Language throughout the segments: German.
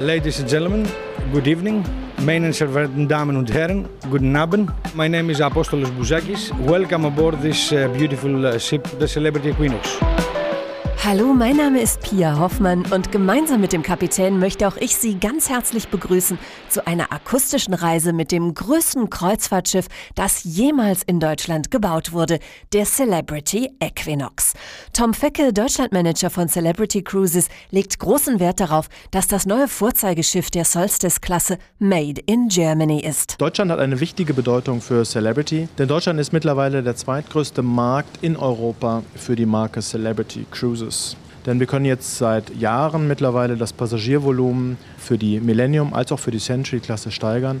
Ladies and gentlemen, good evening. Sehr verehrten Damen und Herren, guten Abend. My name is Apostolos Bouzakis. Welcome aboard this uh, beautiful uh, ship, the Celebrity Equinox. Hallo, mein Name ist Pia Hoffmann und gemeinsam mit dem Kapitän möchte auch ich Sie ganz herzlich begrüßen zu einer akustischen Reise mit dem größten Kreuzfahrtschiff, das jemals in Deutschland gebaut wurde, der Celebrity Equinox. Tom Fecke, Deutschlandmanager von Celebrity Cruises, legt großen Wert darauf, dass das neue Vorzeigeschiff der Solstice-Klasse Made in Germany ist. Deutschland hat eine wichtige Bedeutung für Celebrity, denn Deutschland ist mittlerweile der zweitgrößte Markt in Europa für die Marke Celebrity Cruises. Denn wir können jetzt seit Jahren mittlerweile das Passagiervolumen für die Millennium als auch für die Century-Klasse steigern.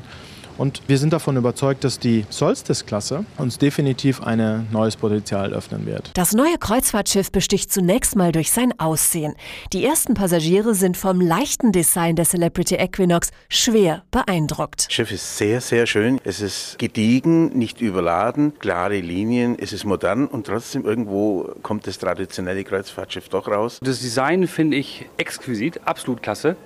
Und wir sind davon überzeugt, dass die Solstice-Klasse uns definitiv ein neues Potenzial öffnen wird. Das neue Kreuzfahrtschiff besticht zunächst mal durch sein Aussehen. Die ersten Passagiere sind vom leichten Design der Celebrity Equinox schwer beeindruckt. Das Schiff ist sehr, sehr schön. Es ist gediegen, nicht überladen, klare Linien, es ist modern und trotzdem irgendwo kommt das traditionelle Kreuzfahrtschiff doch raus. Das Design finde ich exquisit, absolut klasse.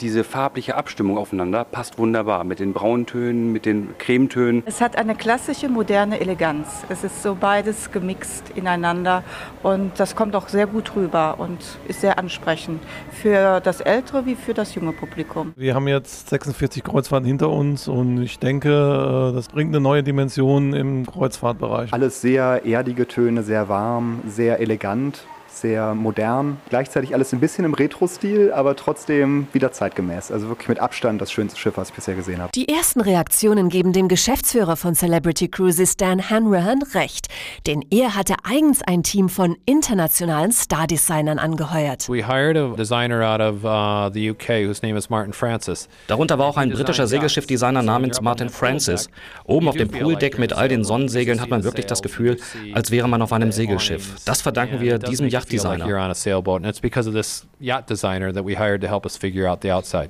Diese farbliche Abstimmung aufeinander passt wunderbar mit den Brauntönen, mit den Cremetönen. Es hat eine klassische, moderne Eleganz. Es ist so beides gemixt ineinander und das kommt auch sehr gut rüber und ist sehr ansprechend für das ältere wie für das junge Publikum. Wir haben jetzt 46 Kreuzfahrten hinter uns und ich denke, das bringt eine neue Dimension im Kreuzfahrtbereich. Alles sehr erdige Töne, sehr warm, sehr elegant sehr modern. Gleichzeitig alles ein bisschen im Retro-Stil, aber trotzdem wieder zeitgemäß. Also wirklich mit Abstand das schönste Schiff, was ich bisher gesehen habe. Die ersten Reaktionen geben dem Geschäftsführer von Celebrity Cruises, Dan Hanrahan, recht. Denn er hatte eigens ein Team von internationalen Star-Designern angeheuert. We hired a designer out of uh, the UK whose name is Martin Francis. Darunter war auch ein britischer Segelschiffdesigner namens Martin Francis. Oben auf dem Pooldeck mit all den Sonnensegeln hat man wirklich das Gefühl, als wäre man auf einem Segelschiff. Das verdanken wir diesem Yacht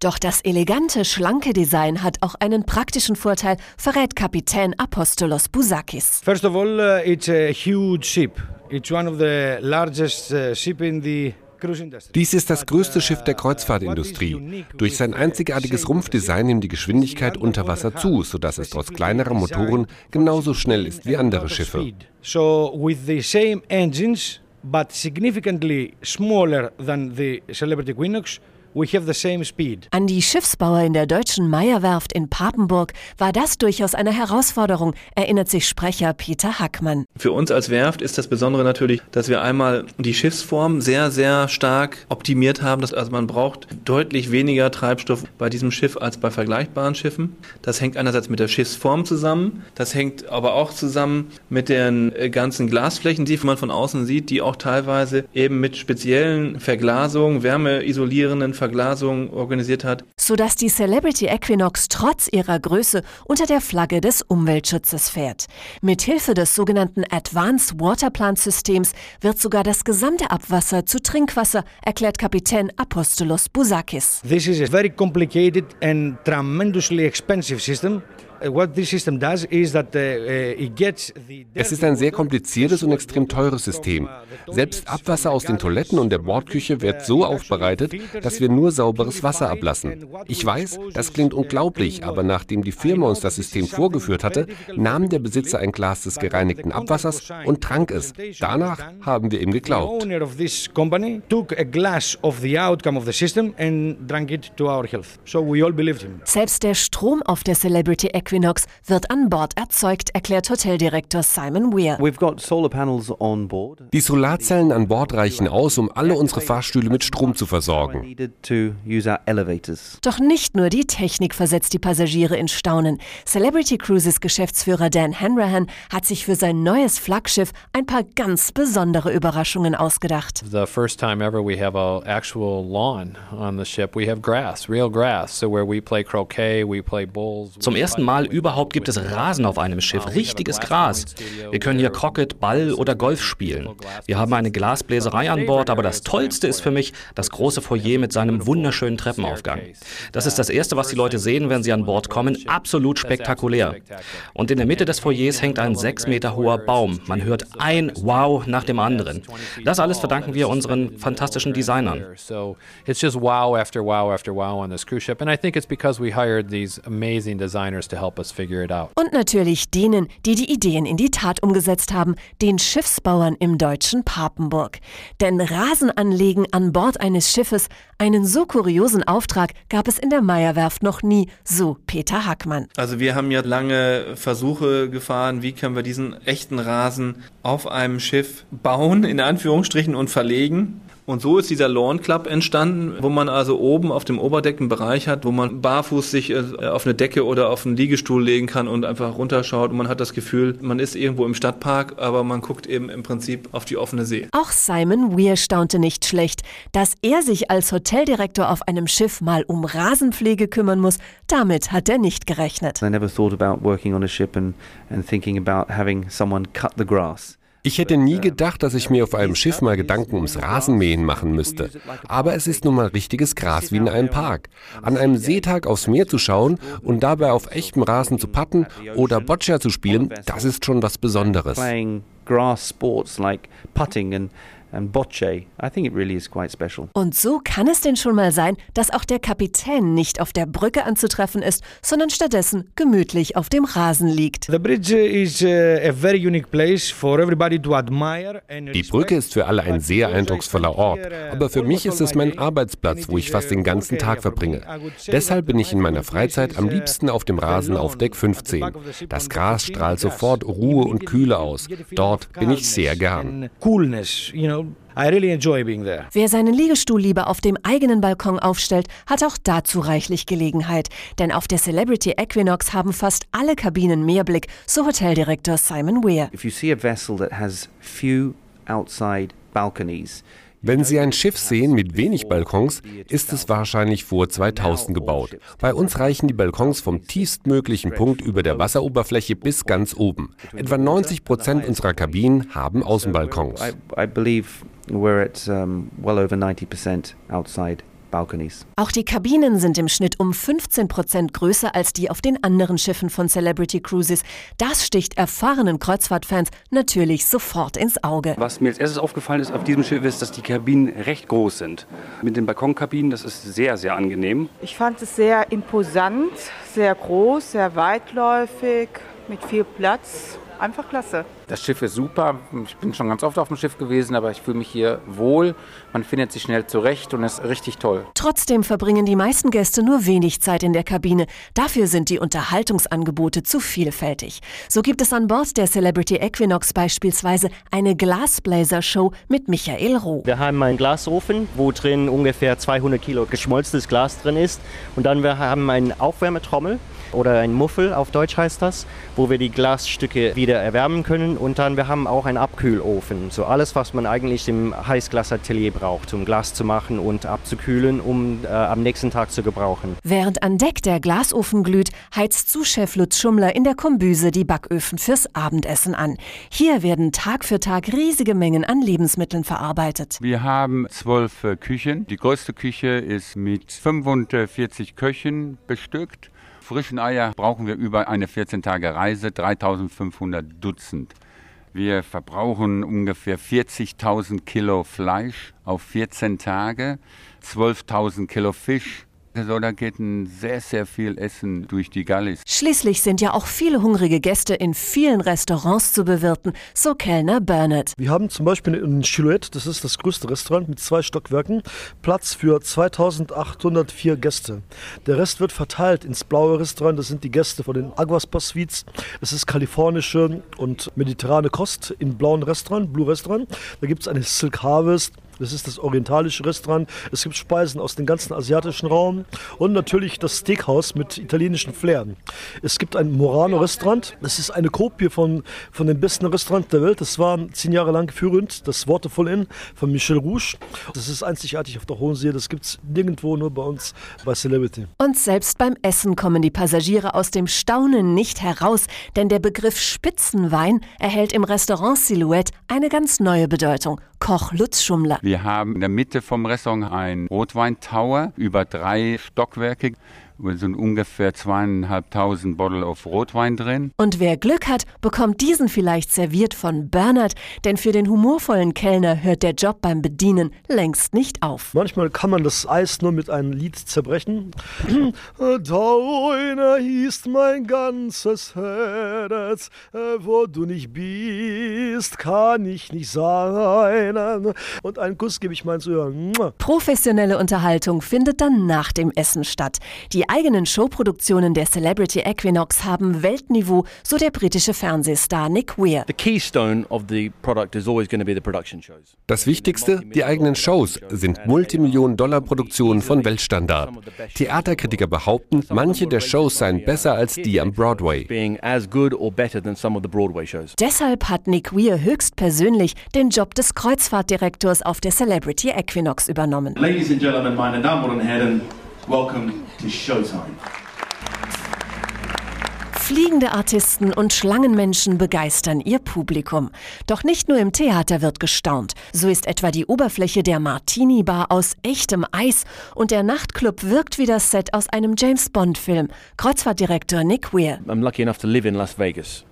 doch das elegante, schlanke Design hat auch einen praktischen Vorteil, verrät Kapitän Apostolos Bouzakis. First of all, uh, it's a huge ship. It's one of the largest uh, ship in the dies ist das größte Schiff der Kreuzfahrtindustrie. Durch sein einzigartiges Rumpfdesign nimmt die Geschwindigkeit unter Wasser zu, sodass es trotz kleinerer Motoren genauso schnell ist wie andere Schiffe. So with the same engines but significantly smaller than the Celebrity Equinox, We have the same speed. An die Schiffsbauer in der deutschen Meierwerft in Papenburg war das durchaus eine Herausforderung, erinnert sich Sprecher Peter Hackmann. Für uns als Werft ist das Besondere natürlich, dass wir einmal die Schiffsform sehr, sehr stark optimiert haben. Also man braucht deutlich weniger Treibstoff bei diesem Schiff als bei vergleichbaren Schiffen. Das hängt einerseits mit der Schiffsform zusammen, das hängt aber auch zusammen mit den äh, ganzen Glasflächen, die man von außen sieht, die auch teilweise eben mit speziellen Verglasungen, wärmeisolierenden Verglasungen Verglasung organisiert hat. Sodass die Celebrity Equinox trotz ihrer Größe unter der Flagge des Umweltschutzes fährt. Mithilfe des sogenannten Advanced Water Plant Systems wird sogar das gesamte Abwasser zu Trinkwasser, erklärt Kapitän Apostolos Bouzakis. This is a very complicated and tremendously expensive system. Uh, es ist ein sehr kompliziertes und extrem teures System. Selbst Abwasser aus den Toiletten und der Bordküche wird so aufbereitet, dass wir nur sauberes Wasser ablassen. Ich weiß, das klingt unglaublich, aber nachdem die Firma uns das System vorgeführt hatte, nahm der Besitzer ein Glas des gereinigten Abwassers und trank es. Danach haben wir ihm geglaubt. Selbst der Strom auf der Celebrity Equinox wird an Bord erzeugt, erklärt Hoteldirektor Simon Weir. Die Solarzellen an Bord reichen aus, um alle unsere Fahrstühle mit Strom zu versorgen. Doch nicht nur die Technik versetzt die Passagiere in Staunen. Celebrity Cruises Geschäftsführer Dan Hanrahan hat sich für sein neues Flaggschiff ein paar ganz besondere Überraschungen ausgedacht. The first time ever we have a actual lawn on the ship. We have grass, real grass, so where we play croquet, we play bowls. Zum ersten Mal Mal überhaupt gibt es Rasen auf einem Schiff, richtiges Gras. Wir können hier Crockett, Ball oder Golf spielen. Wir haben eine Glasbläserei an Bord, aber das Tollste ist für mich das große Foyer mit seinem wunderschönen Treppenaufgang. Das ist das Erste, was die Leute sehen, wenn sie an Bord kommen. Absolut spektakulär. Und in der Mitte des Foyers hängt ein sechs Meter hoher Baum. Man hört ein Wow nach dem anderen. Das alles verdanken wir unseren fantastischen Designern. It's just wow after wow after wow on this cruise ship. And I think it's because we hired these amazing designers to help us figure it out. Und natürlich denen, die die Ideen in die Tat umgesetzt haben, den Schiffsbauern im deutschen Papenburg. Denn Rasen anlegen an Bord eines Schiffes, einen so kuriosen Auftrag gab es in der Meierwerft noch nie, so Peter Hackmann. Also wir haben ja lange Versuche gefahren, wie können wir diesen echten Rasen auf einem Schiff bauen, in Anführungsstrichen, und verlegen. Und so ist dieser Lawn Club entstanden, wo man also oben auf dem Oberdeck einen Bereich hat, wo man barfuß sich äh, auf eine Decke oder auf einen Liegestuhl legen kann und einfach runterschaut. Und man hat das Gefühl, man ist irgendwo im Stadtpark, aber man guckt eben im Prinzip auf die offene See. Auch Simon Weir staunte nicht schlecht. Dass er sich als Hoteldirektor auf einem Schiff mal um Rasenpflege kümmern muss, damit hat er nicht gerechnet. I never thought about working on a ship and, and thinking about having someone cut the grass. Ich hätte nie gedacht, dass ich mir auf einem Schiff mal Gedanken ums Rasenmähen machen müsste. Aber es ist nun mal richtiges Gras wie in einem Park. An einem Seetag aufs Meer zu schauen und dabei auf echtem Rasen zu patten oder Boccia zu spielen, das ist schon was Besonderes. Grass sports like putting and and bocce. I think it really is quite special. Und so kann es denn schon mal sein, dass auch der Kapitän nicht auf der Brücke anzutreffen ist, sondern stattdessen gemütlich auf dem Rasen liegt. The bridge is uh, a very unique place for everybody to admire and Die Brücke ist für alle ein sehr eindrucksvoller Ort, aber für mich ist es mein Arbeitsplatz, wo ich fast den ganzen Tag verbringe. Deshalb bin ich in meiner Freizeit am liebsten auf dem Rasen auf Deck 15. Das Gras strahlt sofort Ruhe und Kühle aus. Dort bin ich sehr gern. coolness, you know. I really enjoy being there. Wer seinen Liegestuhl lieber auf dem eigenen Balkon aufstellt, hat auch dazu reichlich Gelegenheit. Denn auf der Celebrity Equinox haben fast alle Kabinen Meerblick, so Hoteldirektor Simon Weir. If you see a vessel that has few outside balconies, Wenn Sie ein Schiff sehen mit wenig Balkons, ist es wahrscheinlich vor 2000 gebaut. Bei uns reichen die Balkons vom tiefstmöglichen Punkt über der Wasseroberfläche bis ganz oben. Etwa 90 Prozent unserer Kabinen haben Außenbalkons. I, I believe we're at well over 90% outside balconies. Auch die Kabinen sind im Schnitt um 15 Prozent größer als die auf den anderen Schiffen von Celebrity Cruises. Das sticht erfahrenen Kreuzfahrtfans natürlich sofort ins Auge. Was mir als erstes aufgefallen ist auf diesem Schiff ist, dass die Kabinen recht groß sind. Mit den Balkonkabinen, das ist sehr, sehr angenehm. Ich fand es sehr imposant, sehr groß, sehr weitläufig, mit viel Platz. Einfach klasse. Das Schiff ist super. Ich bin schon ganz oft auf dem Schiff gewesen, aber ich fühle mich hier wohl. Man findet sich schnell zurecht und ist richtig toll. Trotzdem verbringen die meisten Gäste nur wenig Zeit in der Kabine. Dafür sind die Unterhaltungsangebote zu vielfältig. So gibt es an Bord der Celebrity Equinox beispielsweise eine Glasblazer-Show mit Michael Roh. Wir haben einen Glasofen, wo drin ungefähr 200 Kilo geschmolzenes Glas drin ist. Und dann wir haben eine Aufwärmetrommel oder ein Muffel auf Deutsch heißt das, wo wir die Glasstücke wieder erwärmen können. Und dann wir haben auch einen Abkühlofen. So alles, was man eigentlich im Heißglasatelier braucht, um Glas zu machen und abzukühlen, um äh, am nächsten Tag zu gebrauchen. Während an Deck der Glasofen glüht, heizt Sous-Chef Lutz Schummler in der Kombüse die Backöfen fürs Abendessen an. Hier werden Tag für Tag riesige Mengen an Lebensmitteln verarbeitet. Wir haben zwölf äh, Küchen. Die größte Küche ist mit 45 Köchen bestückt. Frischen Eier brauchen wir über eine 14-Tage-Reise, 3500 Dutzend. Wir verbrauchen ungefähr 40.000 Kilo Fleisch auf 14 Tage, 12.000 Kilo Fisch. Also da geht ein sehr, sehr viel Essen durch die Gallis. Schließlich sind ja auch viele hungrige Gäste in vielen Restaurants zu bewirten, so Kellner Bernard. Wir haben zum Beispiel in Chilouette, das ist das größte Restaurant mit zwei Stockwerken, Platz für 2804 Gäste. Der Rest wird verteilt ins blaue Restaurant, das sind die Gäste von den Aguaspa Suites. Das ist kalifornische und mediterrane Kost im blauen Restaurant, Blue Restaurant. Da gibt es eine Silk Harvest, Das ist das orientalische Restaurant. Es gibt Speisen aus dem ganzen asiatischen Raum und natürlich das Steakhouse mit italienischen Flair. Es gibt ein Morano-Restaurant. Das ist eine Kopie von, von dem besten Restaurant der Welt. Das war zehn Jahre lang führend, das Waterfall Inn von Michel Rouge. Das ist einzigartig auf der Hohen See. Das gibt es nirgendwo, nur bei uns bei Celebrity. Und selbst beim Essen kommen die Passagiere aus dem Staunen nicht heraus, denn der Begriff Spitzenwein erhält im Restaurant Silhouette eine ganz neue Bedeutung. Koch Lutz Schummler. Wir haben in der Mitte vom Restaurant einen Rotweintower über drei Stockwerke sind ungefähr zweieinhalbtausend Bottle auf Rotwein drin. Und wer Glück hat, bekommt diesen vielleicht serviert von Bernhard, denn für den humorvollen Kellner hört der Job beim Bedienen längst nicht auf. Manchmal kann man das Eis nur mit einem Lied zerbrechen. Deiner hieß mein ganzes Herz, wo du nicht bist, kann ich nicht sein. Und einen Kuss gebe ich meinen Zuhörern. Professionelle Unterhaltung findet dann nach dem Essen statt. Die eigenen Showproduktionen der Celebrity Equinox haben Weltniveau, so der britische Fernsehstar Nick Weir. Das Wichtigste, die eigenen Shows, sind Multimillionen-Dollar-Produktionen von Weltstandard. Theaterkritiker behaupten, manche der Shows seien besser als die am Broadway. Deshalb hat Nick Weir höchstpersönlich den Job des Kreuzfahrtdirektors auf der Celebrity Equinox übernommen. Ladies and Gentlemen, meine Damen und Herren, welcome to Showtime. Fliegende Artisten und Schlangenmenschen begeistern ihr Publikum. Doch nicht nur im Theater wird gestaunt. So ist etwa die Oberfläche der Martini Bar aus echtem Eis und der Nachtclub wirkt wie das Set aus einem James Bond Film. Kreuzfahrtdirektor Nick Weir. I'm lucky enough to live in Las Vegas.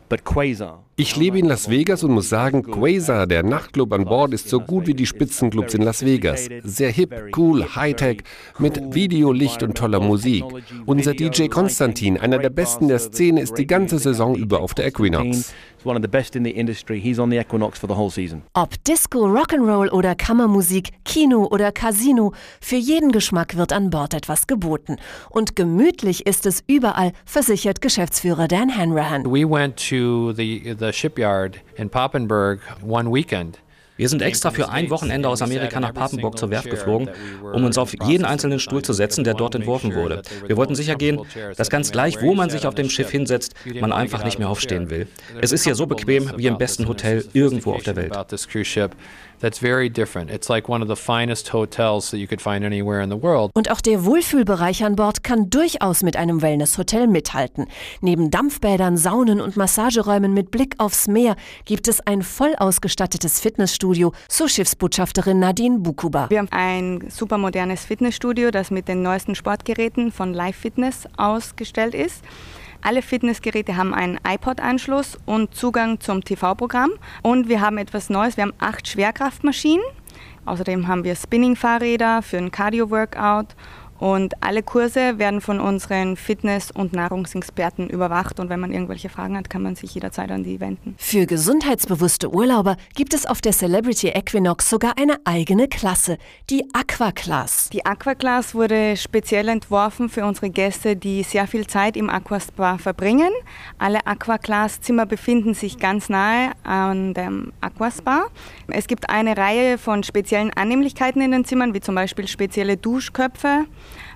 Ich lebe in Las Vegas und muss sagen, Quasar, der Nachtclub an Bord, ist so gut wie die Spitzenclubs in Las Vegas. Sehr hip, cool, Hightech, mit Video, Licht und toller Musik. Unser DJ Konstantin, einer der besten der Szene, ist die ganze Saison über auf der Equinox. One of the best in the industry. He's on the Equinox for the whole season. Ob Disco, Rock'n'Roll oder Kammermusik, Kino oder Casino, für jeden Geschmack wird an Bord etwas geboten. Und gemütlich ist es überall, versichert Geschäftsführer Dan Hanrahan. We went to the, the shipyard in Papenburg one weekend. Wir sind extra für ein Wochenende aus Amerika nach Papenburg zur Werft geflogen, um uns auf jeden einzelnen Stuhl zu setzen, der dort entworfen wurde. Wir wollten sicher gehen, dass ganz gleich, wo man sich auf dem Schiff hinsetzt, man einfach nicht mehr aufstehen will. Es ist hier so bequem wie im besten Hotel irgendwo auf der Welt. That's very different. It's like one of the finest hotels that you could find anywhere in the world. Und auch der Wohlfühlbereich an Bord kann durchaus mit einem Wellnesshotel mithalten. Neben Dampfbädern, Saunen und Massageräumen mit Blick aufs Meer gibt es ein voll ausgestattetes Fitnessstudio, so Schiffsbotschafterin Nadine Bukuba. Wir haben ein super modernes Fitnessstudio, das mit den neuesten Sportgeräten von Live Fitness ausgestellt ist. Alle Fitnessgeräte haben einen iPod-Anschluss und Zugang zum TV-Programm. Und wir haben etwas Neues. Wir haben acht Schwerkraftmaschinen. Außerdem haben wir Spinning-Fahrräder für ein Cardio-Workout und alle Kurse werden von unseren Fitness- und Nahrungsexperten überwacht. Und wenn man irgendwelche Fragen hat, kann man sich jederzeit an die wenden. Für gesundheitsbewusste Urlauber gibt es auf der Celebrity Equinox sogar eine eigene Klasse, die Aqua Class. Die Aqua Class wurde speziell entworfen für unsere Gäste, die sehr viel Zeit im Aquaspa verbringen. Alle Aqua Class Zimmer befinden sich ganz nahe an dem Aquaspa. Es gibt eine Reihe von speziellen Annehmlichkeiten in den Zimmern, wie zum Beispiel spezielle Duschköpfe.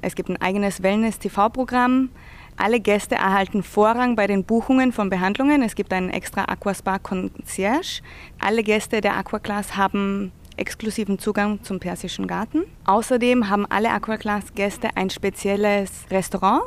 Es gibt ein eigenes Wellness-TV-Programm. Alle Gäste erhalten Vorrang bei den Buchungen von Behandlungen. Es gibt einen extra Aquaspa Concierge. Alle Gäste der Aquaclass haben exklusiven Zugang zum Persischen Garten. Außerdem haben alle Aquaclass-Gäste ein spezielles Restaurant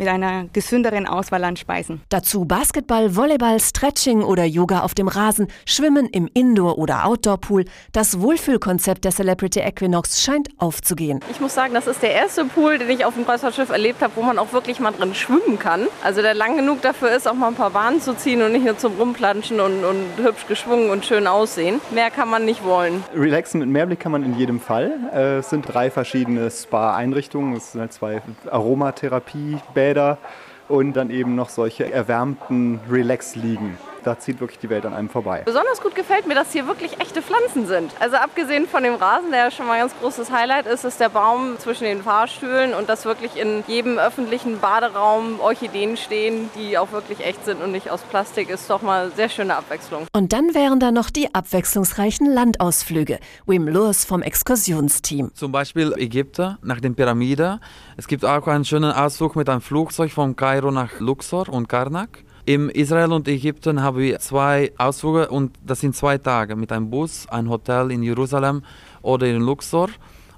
mit einer gesünderen Auswahl an Speisen. Dazu Basketball, Volleyball, Stretching oder Yoga auf dem Rasen, Schwimmen im Indoor- oder Outdoor-Pool. Das Wohlfühlkonzept der Celebrity Equinox scheint aufzugehen. Ich muss sagen, das ist der erste Pool, den ich auf dem Kreuzfahrtschiff erlebt habe, wo man auch wirklich mal drin schwimmen kann. Also der lang genug dafür ist, auch mal ein paar Bahnen zu ziehen und nicht nur zum Rumplanschen und, und hübsch geschwungen und schön aussehen. Mehr kann man nicht wollen. Relaxen mit Mehrblick kann man in jedem Fall. Es sind drei verschiedene Spa-Einrichtungen. Es sind halt zwei Aromatherapie-Bäder later. Und dann eben noch solche erwärmten Relax-Liegen. Da zieht wirklich die Welt an einem vorbei. Besonders gut gefällt mir, dass hier wirklich echte Pflanzen sind. Also abgesehen von dem Rasen, der ja schon mal ein ganz großes Highlight ist, ist der Baum zwischen den Fahrstühlen und dass wirklich in jedem öffentlichen Baderaum Orchideen stehen, die auch wirklich echt sind und nicht aus Plastik, ist doch mal sehr schöne Abwechslung. Und dann wären da noch die abwechslungsreichen Landausflüge. Wim Lewis vom Exkursionsteam. Zum Beispiel Ägypter nach den Pyramiden. Es gibt auch einen schönen Ausflug mit einem Flugzeug von Kairo nach Luxor und Karnak. Im Israel und Ägypten haben wir zwei Ausflüge und das sind zwei Tage mit einem Bus, ein Hotel in Jerusalem oder in Luxor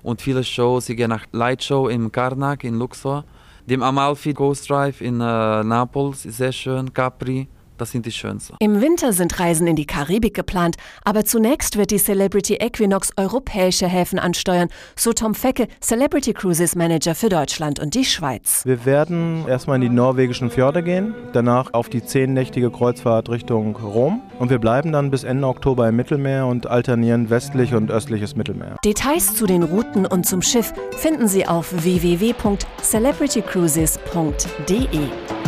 und viele Shows. Ich gehe nach Light Show in Karnak in Luxor, dem Amalfi Coast Drive in äh, Naples ist sehr schön, Capri. Das sind die schönsten. Im Winter sind Reisen in die Karibik geplant, aber zunächst wird die Celebrity Equinox europäische Häfen ansteuern, so Tom Fecke, Celebrity Cruises Manager für Deutschland und die Schweiz. Wir werden erstmal in die norwegischen Fjorde gehen, danach auf die zehnnächtige Kreuzfahrt Richtung Rom und wir bleiben dann bis Ende Oktober im Mittelmeer und alternieren westlich und östliches Mittelmeer. Details zu den Routen und zum Schiff finden Sie auf www.celebritycruises.de.